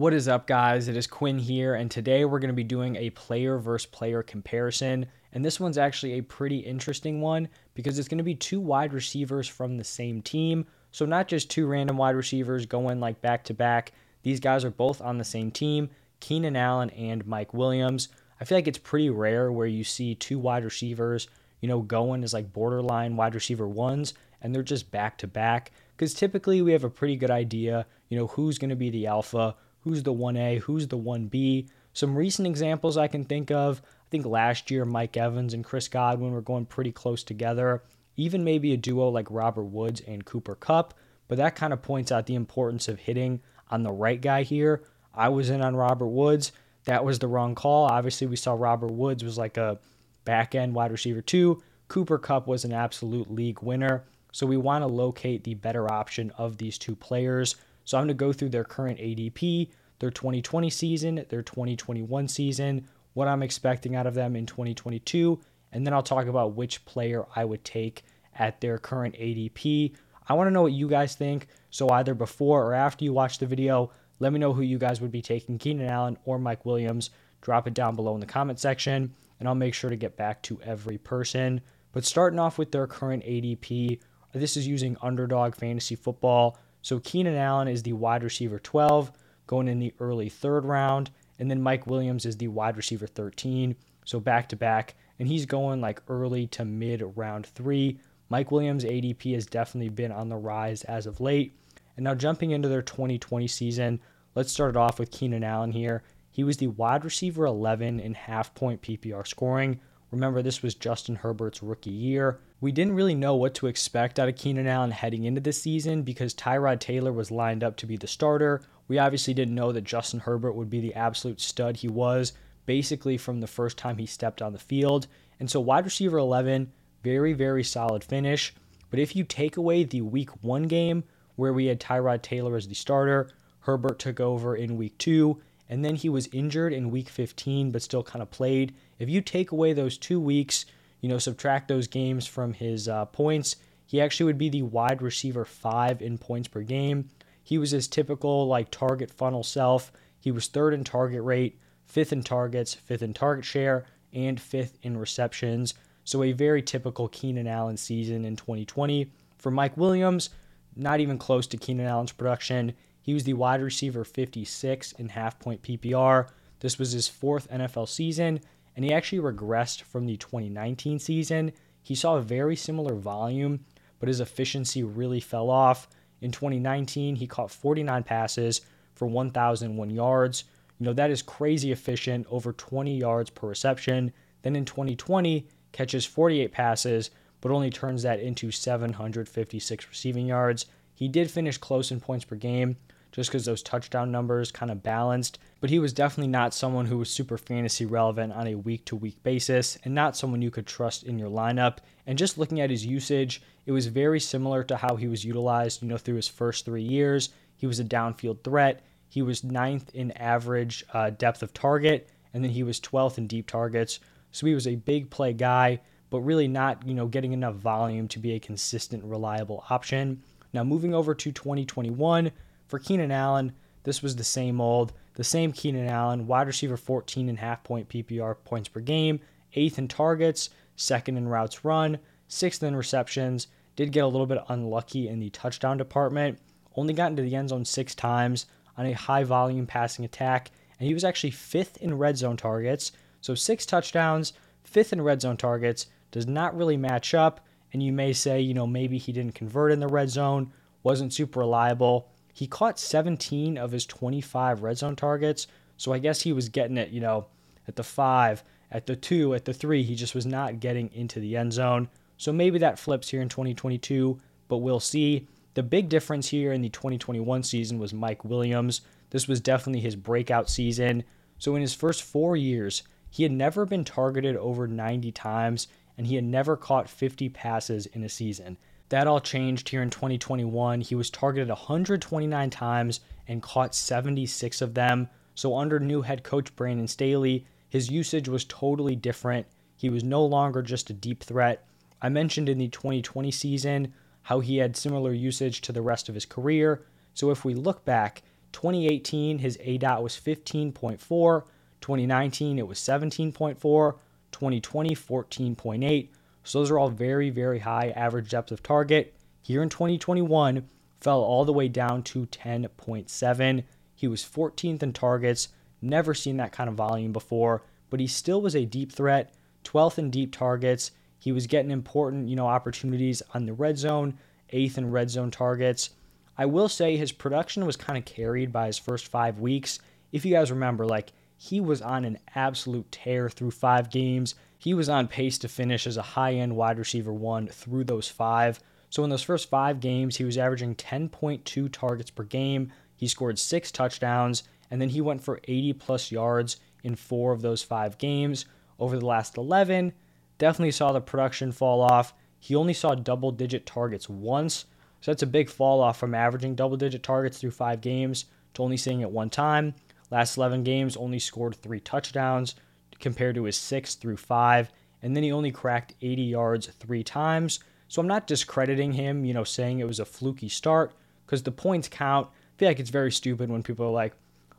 What is up, guys? It is Quinn here, and today we're going to be doing a player versus player comparison. And this one's actually a pretty interesting one because it's going to be two wide receivers from the same team. So, not just two random wide receivers going like back to back. These guys are both on the same team Keenan Allen and Mike Williams. I feel like it's pretty rare where you see two wide receivers, you know, going as like borderline wide receiver ones, and they're just back to back. Because typically we have a pretty good idea, you know, who's going to be the alpha, who's the 1A, who's the 1B. Some recent examples I can think of, I think last year Mike Evans and Chris Godwin were going pretty close together. Even maybe a duo like Robert Woods and Cooper Kupp. but that kind of points out the importance of hitting on the right guy here. I was in on Robert Woods. That was the wrong call. Obviously, we saw Robert Woods was like a back end wide receiver too. Cooper Kupp was an absolute league winner. So we want to locate the better option of these two players. So I'm going to go through their current ADP, their 2020 season, their 2021 season, what I'm expecting out of them in 2022, and then I'll talk about which player I would take at their current ADP. I want to know what you guys think. So either before or after you watch the video, let me know who you guys would be taking, Keenan Allen or Mike Williams. Drop it down below in the comment section, and I'll make sure to get back to every person. But starting off with their current ADP, this is using underdog fantasy football. So Keenan Allen is the wide receiver 12 going in the early third round. And then Mike Williams is the wide receiver 13. So back to back. And he's going like early to mid round three. Mike Williams' ADP has definitely been on the rise as of late. And now jumping into their 2020 season, let's start it off with Keenan Allen here. He was the wide receiver 11 in half point PPR scoring. Remember, this was Justin Herbert's rookie year. We didn't really know what to expect out of Keenan Allen heading into this season because Tyrod Taylor was lined up to be the starter. We obviously didn't know that Justin Herbert would be the absolute stud he was basically from the first time he stepped on the field. And so, wide receiver 11, very, very solid finish. But if you take away the week one game where we had Tyrod Taylor as the starter, Herbert took over in week two, and then he was injured in week 15 but still kind of played. If you take away those two weeks, you know, subtract those games from his uh, points, he actually would be the wide receiver five in points per game. He was his typical like target funnel self. He was third in target rate, fifth in targets, fifth in target share, and fifth in receptions. So a very typical Keenan Allen season in 2020. For Mike Williams, not even close to Keenan Allen's production. He was the wide receiver 56 in half point PPR. This was his fourth NFL season, and he actually regressed from the 2019 season. He saw a very similar volume, but his efficiency really fell off. In 2019, he caught 49 passes for 1,001 yards. You know, that is crazy efficient, over 20 yards per reception. Then in 2020, catches 48 passes, but only turns that into 756 receiving yards. He did finish close in points per game, just because those touchdown numbers kind of balanced. But he was definitely not someone who was super fantasy relevant on a week to week basis and not someone you could trust in your lineup. And just looking at his usage, it was very similar to how he was utilized, you know, through his first three years. He was a downfield threat. He was ninth in average uh, depth of target, and then he was 12th in deep targets. So he was a big play guy, but really not, you know, getting enough volume to be a consistent, reliable option. Now moving over to 2021, for Keenan Allen, this was the same old, the same Keenan Allen, wide receiver 14 and a half point PPR points per game, eighth in targets, second in routes run, sixth in receptions. Did get a little bit unlucky in the touchdown department. Only got into the end zone six times on a high volume passing attack, and he was actually fifth in red zone targets. So six touchdowns, fifth in red zone targets does not really match up. And you may say, you know, maybe he didn't convert in the red zone, wasn't super reliable. He caught 17 of his 25 red zone targets. So I guess he was getting it, you know, at the five, at the two, at the three. He just was not getting into the end zone. So maybe that flips here in 2022, but we'll see. The big difference here in the 2021 season was Mike Williams. This was definitely his breakout season. So in his first four years, he had never been targeted over 90 times, and he had never caught 50 passes in a season. That all changed here in 2021. He was targeted 129 times and caught 76 of them. So, under new head coach Brandon Staley, his usage was totally different. He was no longer just a deep threat. I mentioned in the 2020 season how he had similar usage to the rest of his career. So, if we look back, 2018, his aDOT was 15.4. 2019, it was 17.4. 2020, 14.8. So those are all very, very high average depth of target. Here in 2021, fell all the way down to 10.7. He was 14th in targets, never seen that kind of volume before, but he still was a deep threat, 12th in deep targets. He was getting important, you know, opportunities on the red zone, 8th in red zone targets. I will say his production was kind of carried by his first 5 weeks. If you guys remember, like he was on an absolute tear through 5 games. He was on pace to finish as a high-end wide receiver 1 through those 5. So in those first five games, he was averaging 10.2 targets per game. He scored six touchdowns, and then he went for 80 plus yards in four of those five games. Over the last 11, definitely saw the production fall off. He only saw double digit targets once, so that's a big fall off from averaging double digit targets through five games to only seeing it one time. Last 11 games, only scored three touchdowns compared to his six through five, and then he only cracked 80 yards three times. So I'm not discrediting him, you know, saying it was a fluky start because the points count. I feel like it's very stupid when people are like,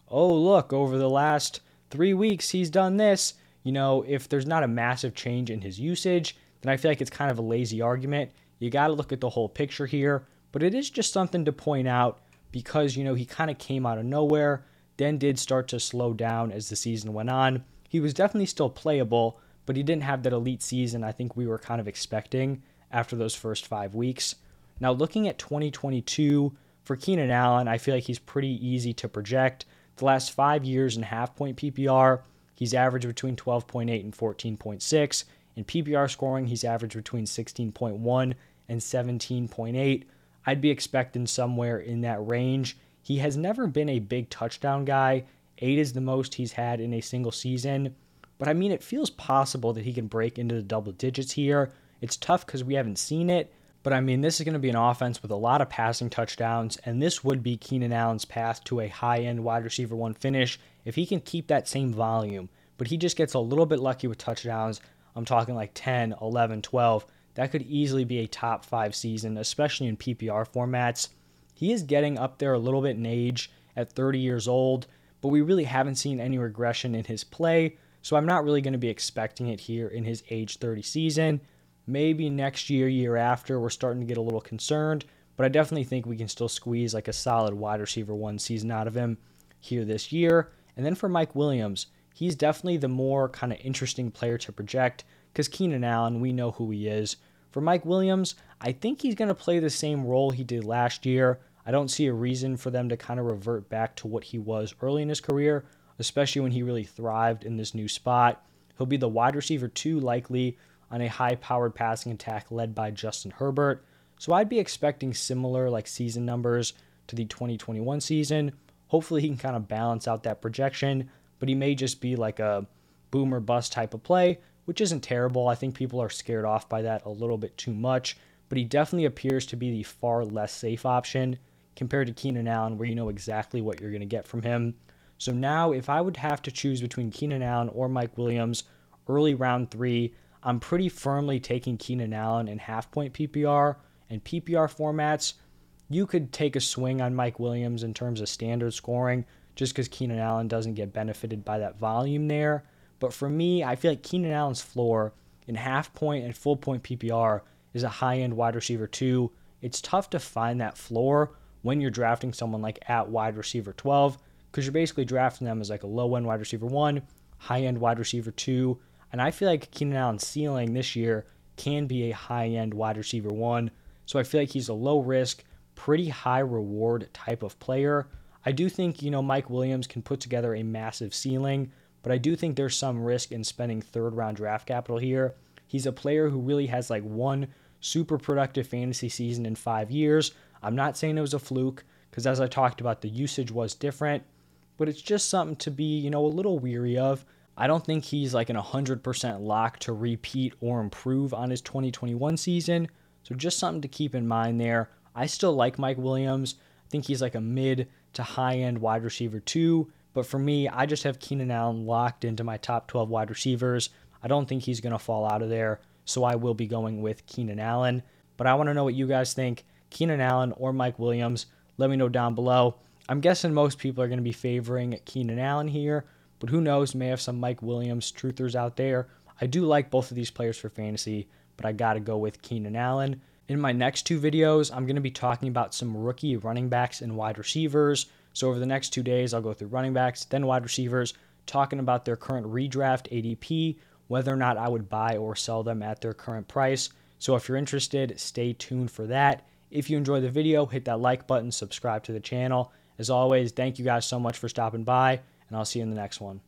oh, look, over the last three weeks, he's done this. You know, if there's not a massive change in his usage, then I feel like it's kind of a lazy argument. You got to look at the whole picture here, but it is just something to point out because, you know, he kind of came out of nowhere, then did start to slow down as the season went on. He was definitely still playable, but he didn't have that elite season I think we were kind of expecting after those first five weeks. Now, looking at 2022 for Keenan Allen, I feel like he's pretty easy to project. The last five years in half point PPR, he's averaged between 12.8 and 14.6. In PPR scoring, he's averaged between 16.1 and 17.8. I'd be expecting somewhere in that range. He has never been a big touchdown guy. Eight is the most he's had in a single season. But I mean, it feels possible that he can break into the double digits here. It's tough because we haven't seen it, but I mean, this is going to be an offense with a lot of passing touchdowns, and this would be Keenan Allen's path to a high end wide receiver one finish if he can keep that same volume. But he just gets a little bit lucky with touchdowns. I'm talking like 10, 11, 12. That could easily be a top five season, especially in PPR formats. He is getting up there a little bit in age at 30 years old, but we really haven't seen any regression in his play, so I'm not really going to be expecting it here in his age 30 season. Maybe next year, year after, we're starting to get a little concerned, but I definitely think we can still squeeze like a solid wide receiver one season out of him here this year. And then for Mike Williams, he's definitely the more kind of interesting player to project because Keenan Allen, we know who he is. For Mike Williams, I think he's going to play the same role he did last year. I don't see a reason for them to kind of revert back to what he was early in his career, especially when he really thrived in this new spot. He'll be the wide receiver two, likely, on a high powered passing attack led by Justin Herbert. So I'd be expecting similar like season numbers to the 2021 season. Hopefully he can kind of balance out that projection, but he may just be like a boomer bust type of play, which isn't terrible. I think people are scared off by that a little bit too much, but he definitely appears to be the far less safe option compared to Keenan Allen, where you know exactly what you're going to get from him. So now, if I would have to choose between Keenan Allen or Mike Williams early round three, I'm pretty firmly taking Keenan Allen in half point PPR and PPR formats. You could take a swing on Mike Williams in terms of standard scoring just because Keenan Allen doesn't get benefited by that volume there. But for me, I feel like Keenan Allen's floor in half point and full point PPR is a high end wide receiver, too. It's tough to find that floor when you're drafting someone like at wide receiver 12 because you're basically drafting them as like a low end wide receiver 1, high end wide receiver 2, and I feel like Keenan Allen's ceiling this year can be a high end wide receiver one. So I feel like he's a low risk, pretty high reward type of player. I do think, you know, Mike Williams can put together a massive ceiling, but I do think there's some risk in spending third round draft capital here. He's a player who really has like one super productive fantasy season in five years. I'm not saying it was a fluke, because as I talked about, the usage was different, but it's just something to be, you know, a little weary of. I don't think he's like an 100% lock to repeat or improve on his 2021 season. So just something to keep in mind there. I still like Mike Williams. I think he's like a mid to high end wide receiver too. But for me, I just have Keenan Allen locked into my top 12 wide receivers. I don't think he's going to fall out of there. So I will be going with Keenan Allen. But I want to know what you guys think Keenan Allen or Mike Williams. Let me know down below. I'm guessing most people are going to be favoring Keenan Allen here, but who knows? May have some Mike Williams truthers out there. I do like both of these players for fantasy, but I got to go with Keenan Allen. In my next two videos, I'm going to be talking about some rookie running backs and wide receivers. So over the next two days, I'll go through running backs, then wide receivers, talking about their current redraft ADP, whether or not I would buy or sell them at their current price. So if you're interested, stay tuned for that. If you enjoyed the video, hit that like button, subscribe to the channel. As always, thank you guys so much for stopping by, and I'll see you in the next one.